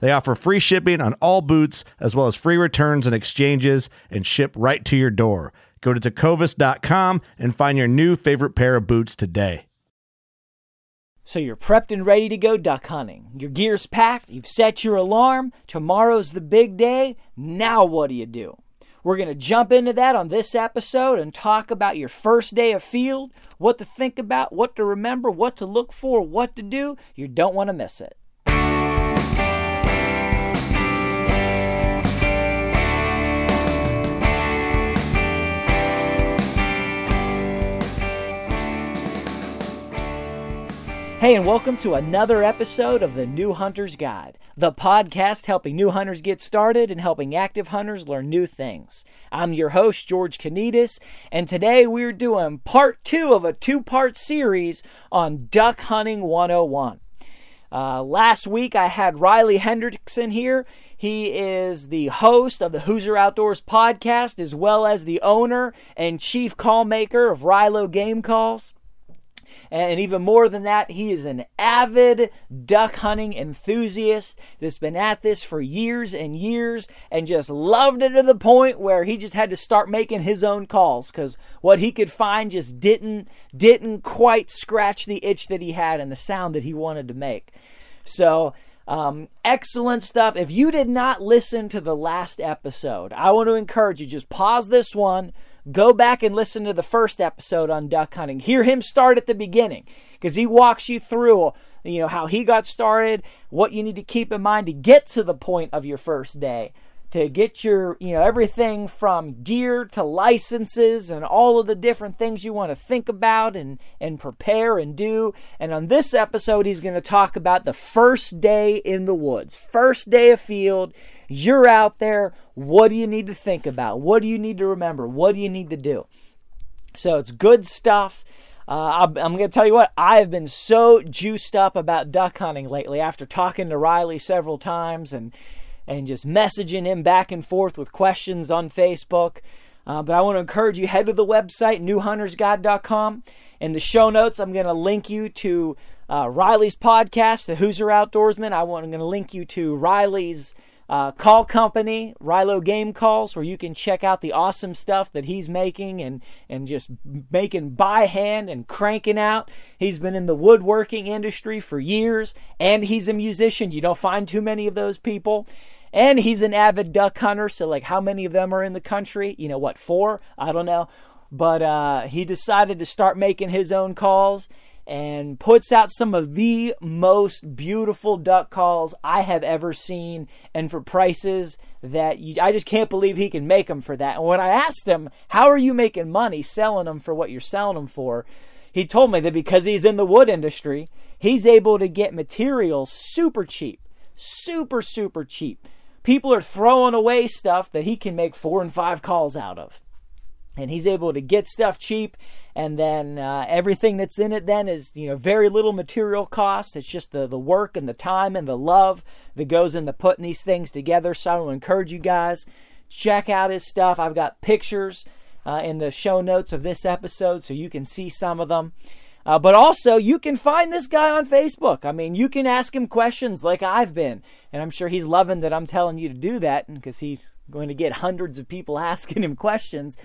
They offer free shipping on all boots, as well as free returns and exchanges, and ship right to your door. Go to tecovas.com and find your new favorite pair of boots today. So you're prepped and ready to go duck hunting. Your gear's packed, you've set your alarm. Tomorrow's the big day. Now what do you do? We're going to jump into that on this episode and talk about your first day afield, what to think about, what to remember, what to look for, what to do. You don't want to miss it. Hey, and welcome to another episode of the New Hunter's Guide, the podcast helping new hunters get started and helping active hunters learn new things. I'm your host, George Konetes, and today we're doing part two of a two part series on Duck Hunting 101. Uh, last week I had Riley Hendrixson here. He is the host of the Hoosier Outdoors podcast, as well as the owner and chief call maker of Rilo Game Calls. And even more than that, he is an avid duck hunting enthusiast that's been at this for years and years and just loved it to the point where he just had to start making his own calls because what he could find just didn't didn't quite scratch the itch that he had and the sound that he wanted to make. So um, excellent stuff. If you did not listen to the last episode, I want to encourage you just pause this one, go back and listen to the first episode on duck hunting. Hear him start at the beginning because he walks you through, you know, how he got started, what you need to keep in mind to get to the point of your first day to get your, you know, everything from gear to licenses and all of the different things you want to think about and, and prepare and do. And on this episode, he's going to talk about the first day in the woods, first day afield. You're out there. What do you need to think about? What do you need to remember? What do you need to do? So it's good stuff. Uh, I'm going to tell you what, I have been so juiced up about duck hunting lately after talking to Riley several times and and just messaging him back and forth with questions on Facebook. Uh, but I want to encourage you head to the website newhuntersguide.com. In the show notes, I'm going to link you to uh, Riley's podcast, The Hoosier Outdoorsman. I want, I'm going to link you to Riley's uh, call company, Rilo Game Calls, where you can check out the awesome stuff that he's making and, and just making by hand and cranking out. He's been in the woodworking industry for years, and he's a musician. You don't find too many of those people. And he's an avid duck hunter. So, like, how many of them are in the country? You know, what, four? I don't know. But uh, he decided to start making his own calls and puts out some of the most beautiful duck calls I have ever seen, and for prices that you, I just can't believe he can make them for that. And when I asked him, How are you making money selling them for what you're selling them for? He told me that because he's in the wood industry, he's able to get materials super cheap, super, super cheap people are throwing away stuff that he can make four and five calls out of. And he's able to get stuff cheap, and then uh, everything that's in it then is you know very little material cost. It's just the the work and the time and the love that goes into putting these things together. So I will encourage you guys check out his stuff. I've got pictures uh, in the show notes of this episode so you can see some of them. Uh, but also, you can find this guy on Facebook. I mean, you can ask him questions like I've been. And I'm sure he's loving that I'm telling you to do that because he's going to get hundreds of people asking him questions.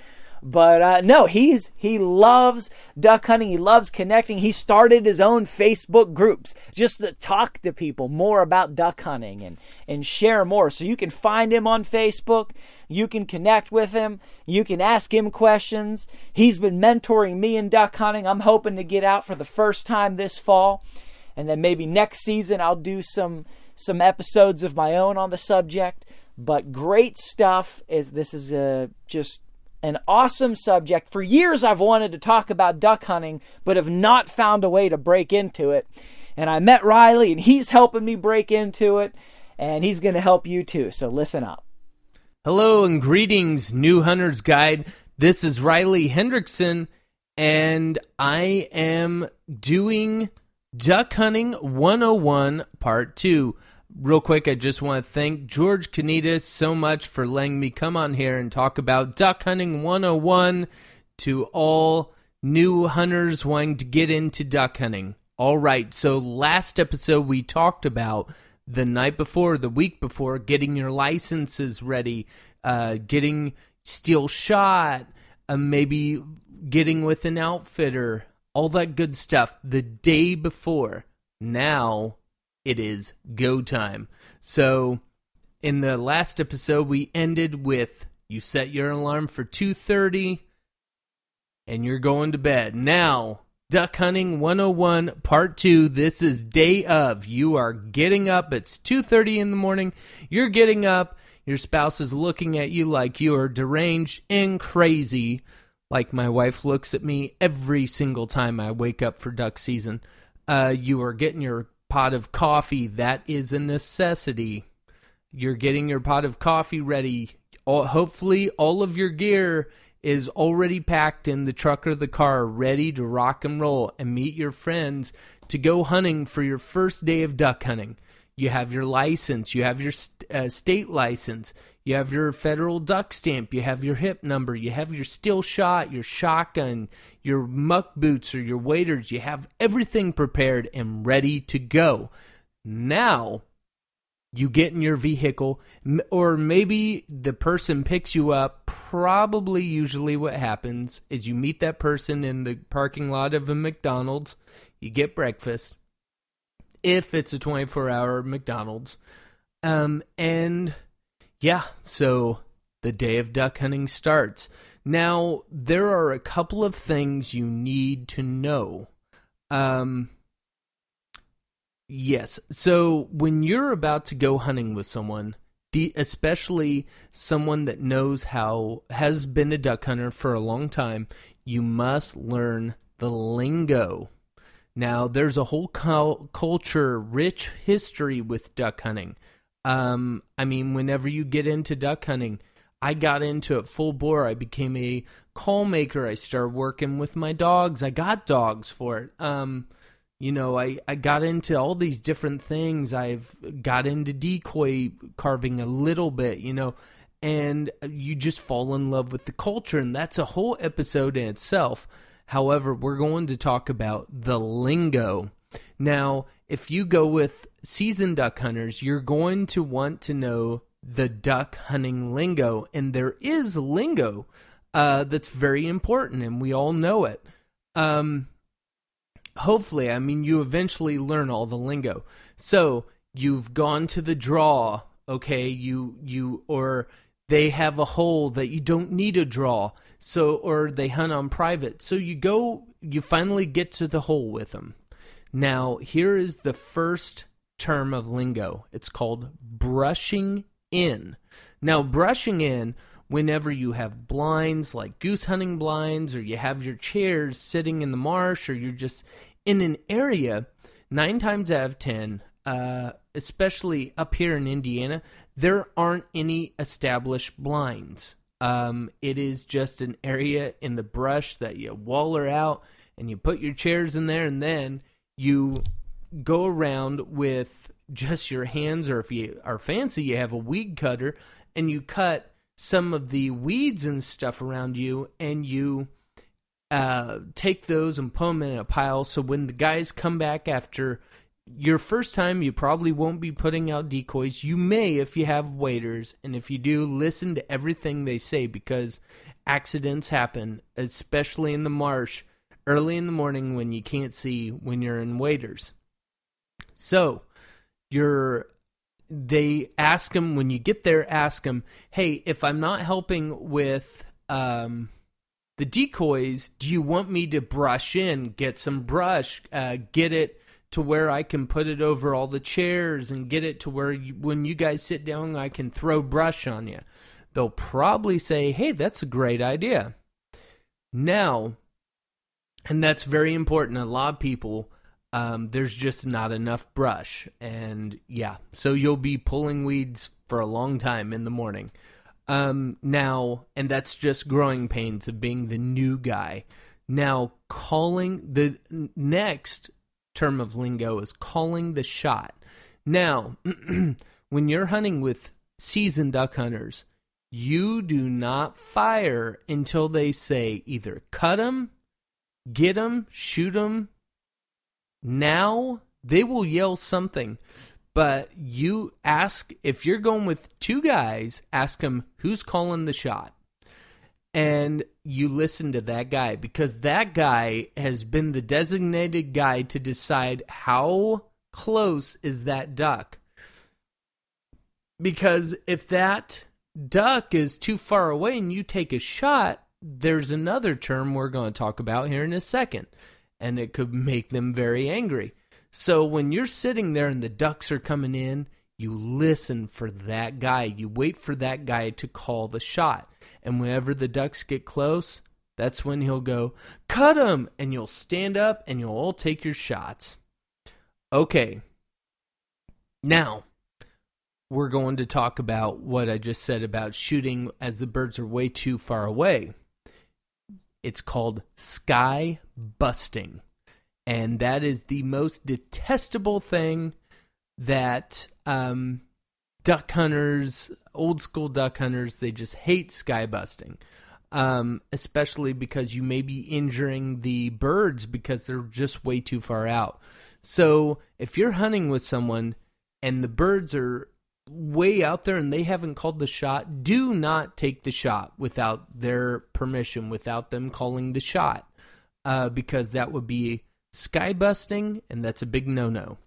But uh, no, he's he loves duck hunting. He loves connecting. He started his own Facebook groups just to talk to people more about duck hunting and and share more. So you can find him on Facebook. You can connect with him. You can ask him questions. He's been mentoring me in duck hunting. I'm hoping to get out for the first time this fall, and then maybe next season I'll do some some episodes of my own on the subject. But great stuff. Is this is a just an awesome subject. For years, I've wanted to talk about duck hunting, but have not found a way to break into it. And I met Riley, and he's helping me break into it, and he's going to help you too. So listen up. Hello and greetings, New Hunter's Guide. This is Riley Hendrixson, and I am doing Duck Hunting 101 Part 2 real quick, I just want to thank George Konetes so much for letting me come on here and talk about duck hunting 101 to all new hunters wanting to get into duck hunting. All right, so last episode we talked about the night before, the week before, getting your licenses ready, uh, getting steel shot, uh, maybe getting with an outfitter, all that good stuff the day before. Now it is go time. So, in the last episode, we ended with you set your alarm for 2:30 and you're going to bed. Now, Duck Hunting 101 Part 2. This is day of. You are getting up. It's 2:30 in the morning. You're getting up. Your spouse is looking at you like you are deranged and crazy. Like my wife looks at me every single time I wake up for duck season. Uh, you are getting your pot of coffee. That is a necessity. You're getting your pot of coffee ready. All, hopefully, all of your gear is already packed in the truck or the car, ready to rock and roll and meet your friends to go hunting for your first day of duck hunting. You have your license, you have your uh, state license, you have your federal duck stamp, you have your hip number, you have your steel shot, your shotgun, your muck boots or your waders. You have everything prepared and ready to go. Now, you get in your vehicle, or maybe the person picks you up. Probably, usually, what happens is you meet that person in the parking lot of a McDonald's, you get breakfast, if it's a 24 hour McDonald's. Um, and yeah, so the day of duck hunting starts. Now, there are a couple of things you need to know. Um, yes. So, when you're about to go hunting with someone, the, especially someone that knows how, has been a duck hunter for a long time, you must learn the lingo. Now, there's a whole culture, rich history with duck hunting. Um, I mean, whenever you get into duck hunting, I got into it full bore. I became a call maker. I started working with my dogs. I got dogs for it. Um, you know, I, I got into all these different things. I've got into decoy carving a little bit, you know, and you just fall in love with the culture. And that's a whole episode in itself. However, we're going to talk about the lingo. Now, if you go with seasoned duck hunters, you're going to want to know the duck hunting lingo, and there is lingo uh, that's very important, and we all know it. Um, hopefully, I mean, you eventually learn all the lingo. So you've gone to the draw, okay? You you or they have a hole that you don't need a draw, so or they hunt on private. So you go, you finally get to the hole with them. Now, here is the first term of lingo. It's called brushing in. Now, brushing in, whenever you have blinds like goose hunting blinds, or you have your chairs sitting in the marsh, or you're just in an area, nine times out of ten, uh, especially up here in Indiana, there aren't any established blinds. Um, it is just an area in the brush that you waller out and you put your chairs in there, and then you go around with just your hands, or if you are fancy, you have a weed cutter and you cut some of the weeds and stuff around you and you uh, take those and put them in a pile so when the guys come back after your first time you probably won't be putting out decoys you may if you have waders, and if you do listen to everything they say because accidents happen especially in the marsh early in the morning when you can't see when you're in waders. so you're they ask them when you get there ask them hey if i'm not helping with um the decoys do you want me to brush in get some brush uh, get it to where i can put it over all the chairs and get it to where you, when you guys sit down i can throw brush on you. They'll probably say hey that's a great idea. Now and that's very important. A lot of people um, there's just not enough brush. And yeah so you'll be pulling weeds for a long time in the morning. Um, now, and that's just growing pains of being the new guy. Now, calling the next term of lingo is calling the shot. Now, when you're hunting with seasoned duck hunters, you do not fire until they say either cut them, get them, shoot them. Now, they will yell something but you ask if you're going with two guys, ask them who's calling the shot. And you listen to that guy because that guy has been the designated guy to decide how close is that duck. Because if that duck is too far away and you take a shot, there's another term we're going to talk about here in a second, and it could make them very angry. So when you're sitting there and the ducks are coming in, you listen for that guy. You wait for that guy to call the shot. And whenever the ducks get close, that's when he'll go, cut him! And you'll stand up and you'll all take your shots. Okay. Now, we're going to talk about what I just said about shooting as the birds are way too far away. It's called sky busting and that is the most detestable thing that um, duck hunters, old school duck hunters, they just hate sky busting. Um, especially because you may be injuring the birds because they're just way too far out. So if you're hunting with someone and the birds are way out there and they haven't called the shot, do not take the shot without their permission, without them calling the shot, uh, because that would be sky busting, and that's a big no no.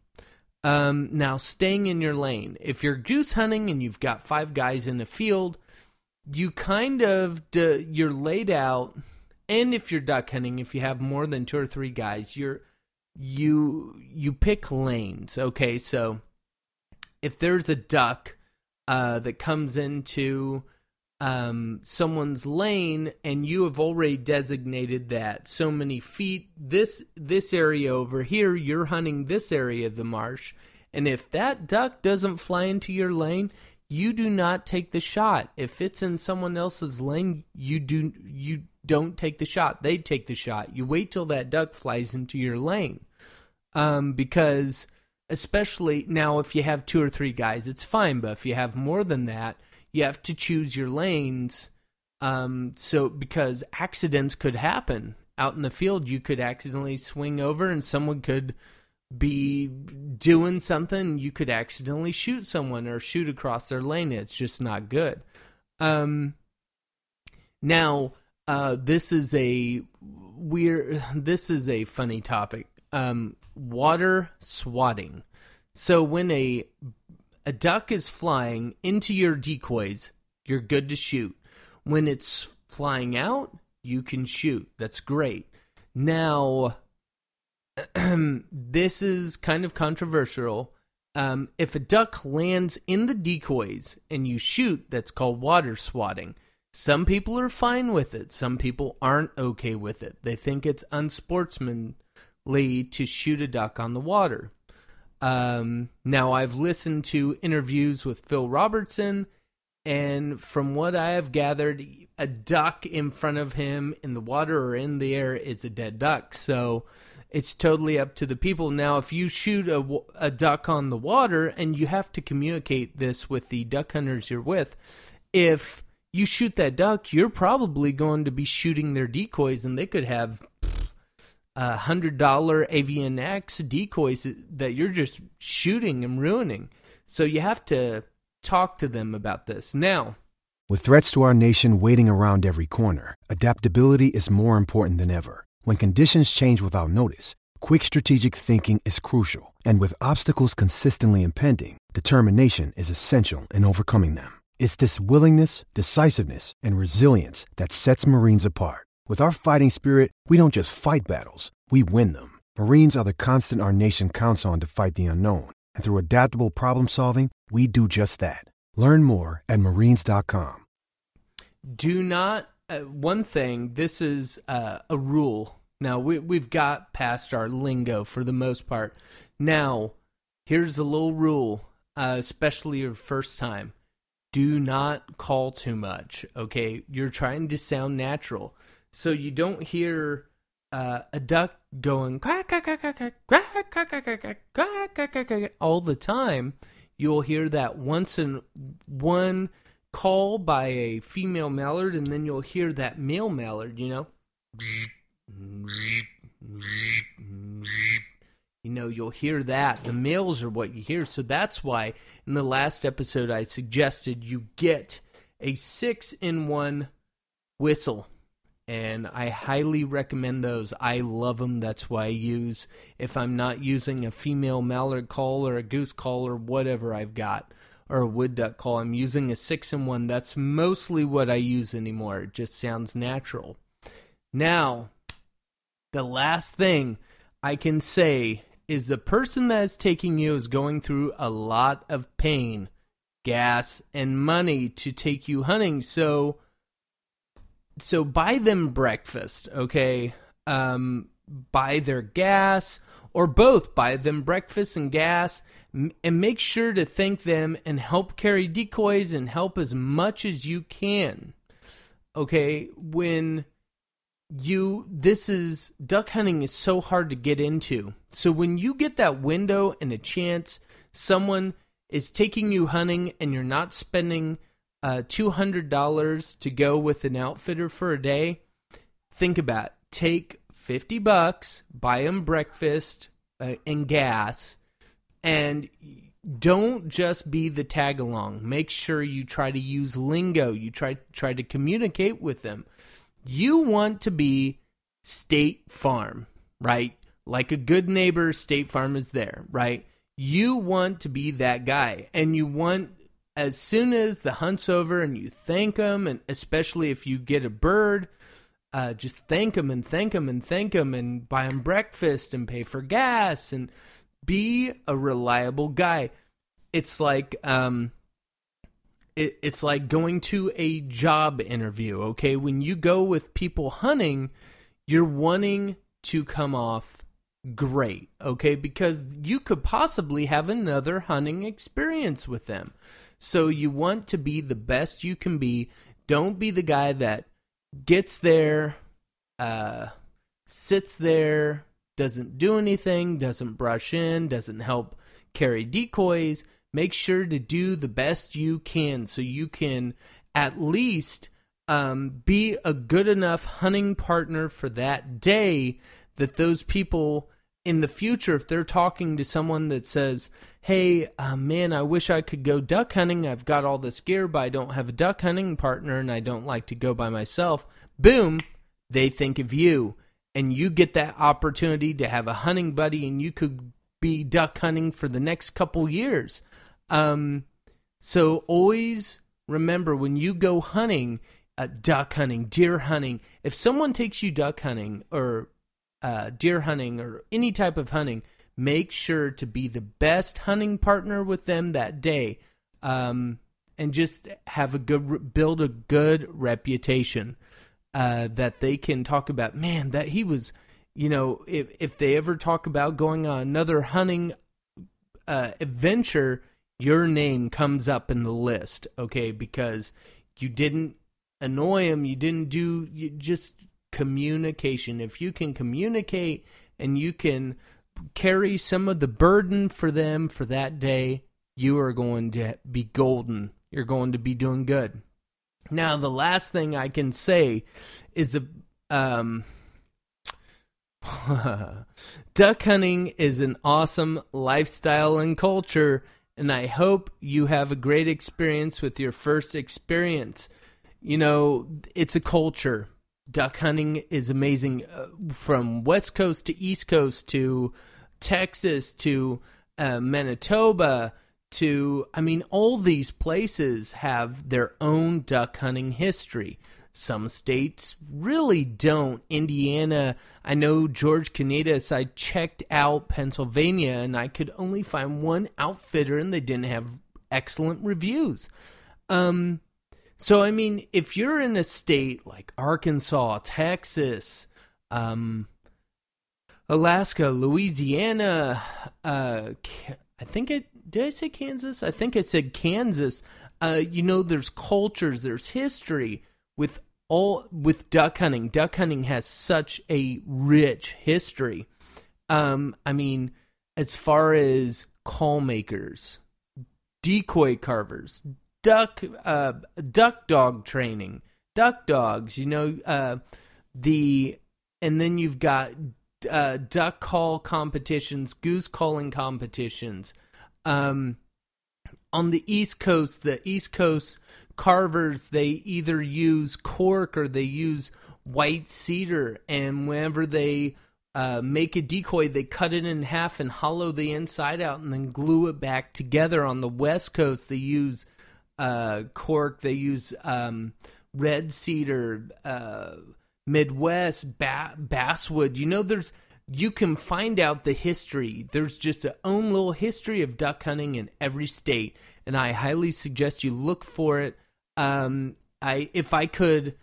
Um, now, staying in your lane. If you're goose hunting and you've got five guys in the field, you kind of you're laid out. And if you're duck hunting, if you have more than two or three guys, you're you you pick lanes. Okay, so if there's a duck uh, that comes into um, someone's lane and you have already designated that. So many feet this this area over here you're hunting this area of the marsh. And if that duck doesn't fly into your lane you do not take the shot. If it's in someone else's lane you do you don't take the shot. They take the shot. You wait till that duck flies into your lane. Um, because especially now if you have two or three guys it's fine. But if you have more than that you have to choose your lanes um, so because accidents could happen. Out in the field you could accidentally swing over and someone could be doing something. You could accidentally shoot someone or shoot across their lane. It's just not good. Um, now uh, this is a weird this is a funny topic. Um, water swatting. So when a a duck is flying into your decoys, you're good to shoot. When it's flying out, you can shoot. That's great. Now, this is kind of controversial. Um, if a duck lands in the decoys and you shoot, that's called water swatting. Some people are fine with it. Some people aren't okay with it. They think it's unsportsmanly to shoot a duck on the water. Um, now, I've listened to interviews with Phil Robertson, and from what I have gathered, a duck in front of him in the water or in the air is a dead duck. So it's totally up to the people. Now, if you shoot a, a duck on the water, and you have to communicate this with the duck hunters you're with, if you shoot that duck, you're probably going to be shooting their decoys, and they could have a hundred dollar Avian-X decoys that you're just shooting and ruining. So you have to talk to them about this now. With threats to our nation waiting around every corner, adaptability is more important than ever. When conditions change without notice, quick strategic thinking is crucial, and with obstacles consistently impending, determination is essential in overcoming them. It's this willingness, decisiveness, and resilience that sets Marines apart. With our fighting spirit, we don't just fight battles, we win them. Marines are the constant our nation counts on to fight the unknown, and through adaptable problem solving, we do just that. Learn more at marines.com. Do not, uh, one thing, this is uh, a rule. Now, we, we've got past our lingo for the most part. Now, here's a little rule, uh, especially your first time. Do not call too much, okay? You're trying to sound natural. So you don't hear uh, a duck going quack, quack, quack, quack, quack, quack, quack, quack, quack, quack, quack, quack, all the time. You'll hear that once in one call by a female mallard, and then you'll hear that male mallard, you know. You know, you'll hear that. The males are what you hear. So that's why in the last episode I suggested you get a six in one whistle and I highly recommend those. I love them. That's why I use if I'm not using a female mallard call or a goose call or whatever I've got or a wood duck call, I'm using a six in one. That's mostly what I use anymore. It just sounds natural. Now, the last thing I can say is the person that is taking you is going through a lot of pain, gas, and money to take you hunting. So so buy them breakfast, okay? Um, buy their gas or both. Buy them breakfast and gas, and make sure to thank them and help carry decoys and help as much as you can. Okay, when you this is duck hunting is so hard to get into. So when you get that window and a chance, someone is taking you hunting and you're not spending uh, $200 to go with an outfitter for a day, think about it. Take 50 bucks, buy them breakfast uh, and gas, and don't just be the tag along. Make sure you try to use lingo. You try try to communicate with them. You want to be State Farm, right? Like a good neighbor, State Farm is there, right? You want to be that guy, and you want as soon as the hunt's over and you thank them, and especially if you get a bird, uh, just thank them and thank them and thank them and buy them breakfast and pay for gas and be a reliable guy. It's like um, it, it's like going to a job interview. Okay, when you go with people hunting, you're wanting to come off great. Okay, because you could possibly have another hunting experience with them. So you want to be the best you can be. Don't be the guy that gets there, uh, sits there, doesn't do anything, doesn't brush in, doesn't help carry decoys. Make sure to do the best you can so you can at least um, be a good enough hunting partner for that day that those people in the future, if they're talking to someone that says, Hey, uh, man, I wish I could go duck hunting. I've got all this gear, but I don't have a duck hunting partner and I don't like to go by myself. Boom, they think of you. And you get that opportunity to have a hunting buddy and you could be duck hunting for the next couple years. Um, so always remember when you go hunting, uh, duck hunting, deer hunting, if someone takes you duck hunting or uh, deer hunting or any type of hunting, make sure to be the best hunting partner with them that day, um, and just have a good build a good reputation uh, that they can talk about. Man, that he was, you know, if if they ever talk about going on another hunting uh, adventure, your name comes up in the list, okay? Because you didn't annoy him, you didn't do, you just communication. If you can communicate and you can carry some of the burden for them for that day, you are going to be golden. You're going to be doing good. Now, the last thing I can say is a um, duck hunting is an awesome lifestyle and culture, and I hope you have a great experience with your first experience. You know, it's a culture. Duck hunting is amazing uh, from West Coast to East Coast to Texas to uh, Manitoba to, I mean, all these places have their own duck hunting history. Some states really don't. Indiana, I know George Konetes, I checked out Pennsylvania and I could only find one outfitter and they didn't have excellent reviews. Um, so, I mean, if you're in a state like Arkansas, Texas, um, Alaska, Louisiana, uh, I think it did I say Kansas? I think I said Kansas. Uh, you know, there's cultures, there's history with all with duck hunting. Duck hunting has such a rich history. Um, I mean, as far as call makers, decoy carvers, duck uh, duck dog training, duck dogs. You know, uh, the and then you've got uh, duck call competitions, goose calling competitions. Um, on the East Coast, the East Coast carvers they either use cork or they use white cedar, and whenever they uh, make a decoy, they cut it in half and hollow the inside out, and then glue it back together. On the West Coast, they use uh, cork. They use um, red cedar. Uh, Midwest, ba- basswood. You know, there's you can find out the history. There's just a own little history of duck hunting in every state, and I highly suggest you look for it. Um, I if I could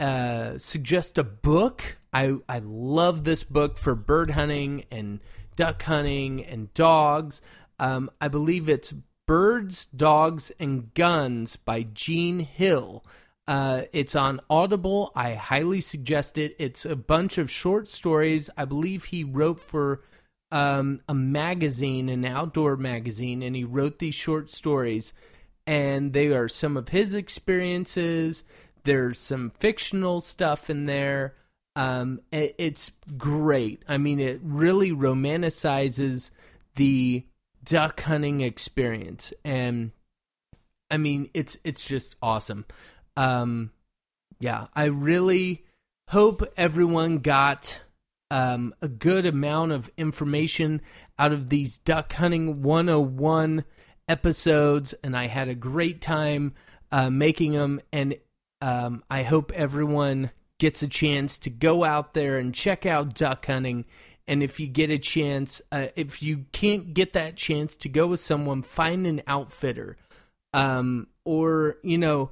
uh, suggest a book, I I love this book for bird hunting and duck hunting and dogs. Um, I believe it's Birds, Dogs, and Guns by Gene Hill. Uh, it's on Audible. I highly suggest it. It's a bunch of short stories. I believe he wrote for um, a magazine, an outdoor magazine, and he wrote these short stories. And they are some of his experiences. There's some fictional stuff in there. Um, it, it's great. I mean, it really romanticizes the duck hunting experience, and I mean, it's it's just awesome. Um, yeah, I really hope everyone got um, a good amount of information out of these duck hunting 101 episodes, and I had a great time uh, making them. And um, I hope everyone gets a chance to go out there and check out duck hunting. And if you get a chance, uh, if you can't get that chance to go with someone, find an outfitter. Um, or, you know,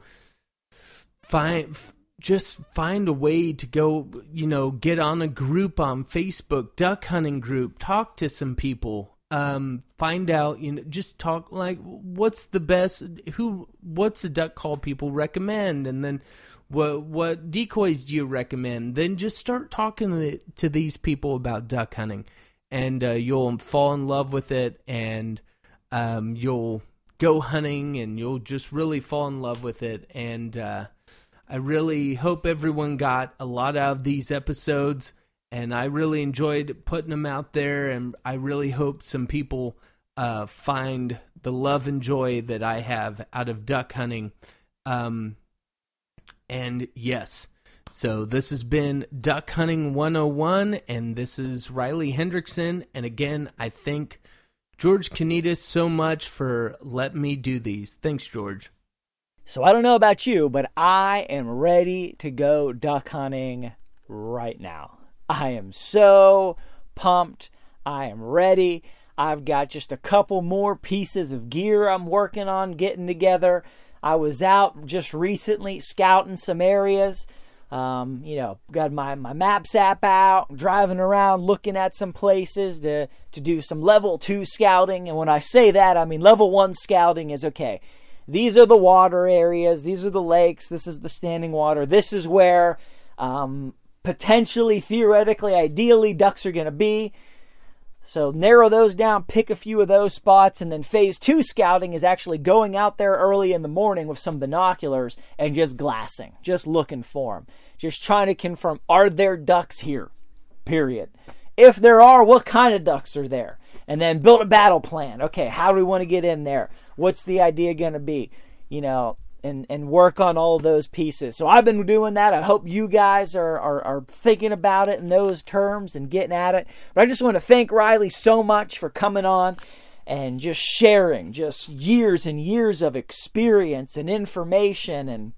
find just find a way to go you know get on a group on facebook duck hunting group talk to some people um find out you know just talk like what's the best who what's the duck call people recommend and then what what decoys do you recommend then just start talking to, these people about duck hunting and uh, you'll fall in love with it and um, you'll go hunting and you'll just really fall in love with it and uh, I really hope everyone got a lot out of these episodes, and I really enjoyed putting them out there. And I really hope some people uh, find the love and joy that I have out of duck hunting. Um, and yes, so this has been Duck Hunting 101, and this is Riley Hendrixson. And again, I thank George Konetes so much for letting me do these. Thanks, George. So I don't know about you, but I am ready to go duck hunting right now. I am so pumped. I am ready. I've got just a couple more pieces of gear I'm working on getting together. I was out just recently scouting some areas. Um, you know, got my, my maps app out, driving around looking at some places to, to do some level two scouting. And when I say that, I mean level one scouting is okay these are the water areas, these are the lakes, this is the standing water, this is where um, potentially, theoretically, ideally, ducks are going to be. So narrow those down, pick a few of those spots, and then phase two scouting is actually going out there early in the morning with some binoculars and just glassing, just looking for them, just trying to confirm are there ducks here? Period. If there are, what kind of ducks are there? And then build a battle plan. Okay, how do we want to get in there? What's the idea going to be? You know, and and work on all those pieces. So I've been doing that. I hope you guys are, are, are thinking about it in those terms and getting at it. But I just want to thank Riley so much for coming on and just sharing just years and years of experience and information and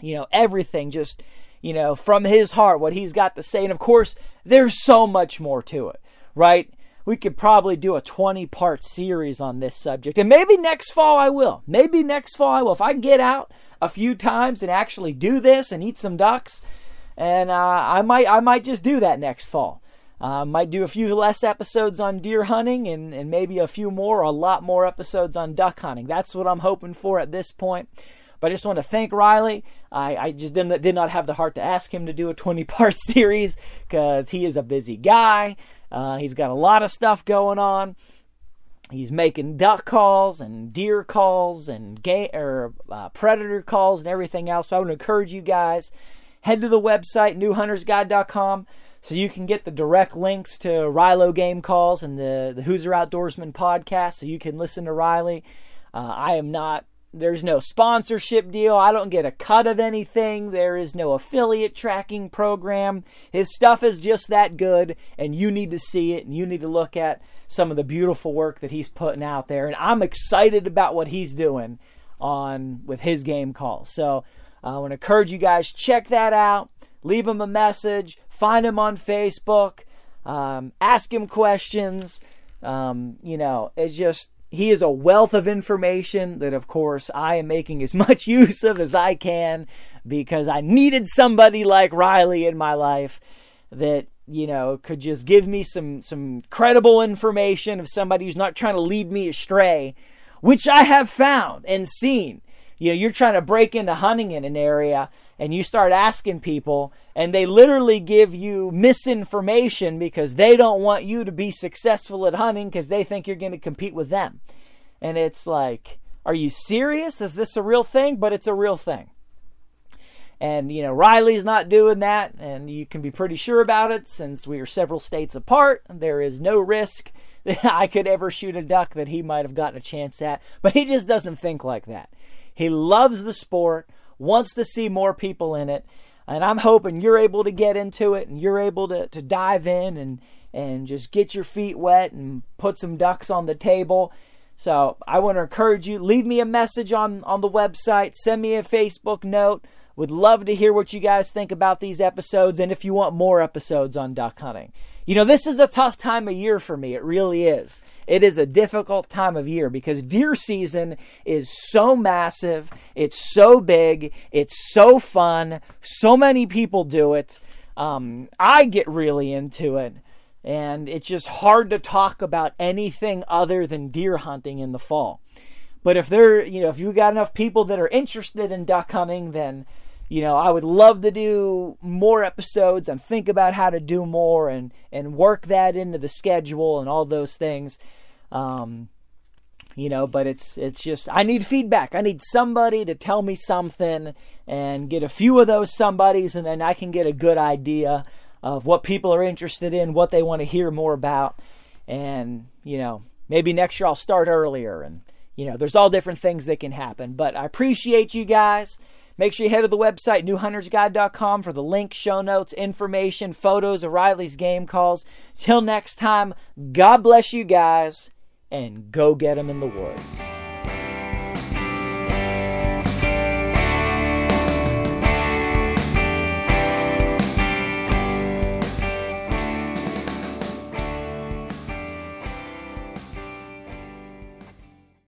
you know everything just you know from his heart what he's got to say and of course there's so much more to it right we could probably do a 20 part series on this subject. And maybe next fall I will. Maybe next fall I will. If I get out a few times and actually do this and eat some ducks, and uh, I might I might just do that next fall. Uh, might do a few less episodes on deer hunting and, and maybe a few more, a lot more episodes on duck hunting. That's what I'm hoping for at this point. But I just want to thank Riley. I, I just did not, did not have the heart to ask him to do a 20 part series because he is a busy guy. Uh, he's got a lot of stuff going on. He's making duck calls and deer calls and game or uh, predator calls and everything else. So I would encourage you guys head to the website newhuntersguide.com so you can get the direct links to Rilo game calls and the the Hoosier Outdoorsman podcast, so you can listen to Riley. Uh, I am not there's no sponsorship deal. I don't get a cut of anything. There is no affiliate tracking program. His stuff is just that good, and you need to see it and you need to look at some of the beautiful work that he's putting out there. And I'm excited about what he's doing on with his game calls. So I want to encourage you guys check that out. Leave him a message. Find him on Facebook. Um, ask him questions. Um, you know, it's just he is a wealth of information that, of course, I am making as much use of as I can because I needed somebody like Riley in my life that you know could just give me some some credible information of somebody who's not trying to lead me astray, which I have found and seen. You know, you're trying to break into hunting in an area and you start asking people and they literally give you misinformation because they don't want you to be successful at hunting because they think you're going to compete with them. And it's like, are you serious? Is this a real thing? But it's a real thing. And, you know, Riley's not doing that, and you can be pretty sure about it since we are several states apart. There is no risk that I could ever shoot a duck that he might have gotten a chance at, but he just doesn't think like that. He loves the sport, wants to see more people in it, and I'm hoping you're able to get into it and you're able to, to dive in and, and just get your feet wet and put some ducks on the table. So I want to encourage you, leave me a message on, on the website, send me a Facebook note. Would love to hear what you guys think about these episodes and if you want more episodes on duck hunting. You know, this is a tough time of year for me. It really is. It is a difficult time of year because deer season is so massive, it's so big, it's so fun. So many people do it. Um, I get really into it, and it's just hard to talk about anything other than deer hunting in the fall. But if there, you know, if you got enough people that are interested in duck hunting, then you know, I would love to do more episodes and think about how to do more and and work that into the schedule and all those things. Um, you know, but it's it's just I need feedback. I need somebody to tell me something and get a few of those somebodies and then I can get a good idea of what people are interested in, what they want to hear more about. And, you know, maybe next year I'll start earlier and you know, there's all different things that can happen. But I appreciate you guys. Make sure you head to the website, newhuntersguide.com, for the link, show notes, information, photos of Riley's game calls. Till next time, God bless you guys, and go get them in the woods.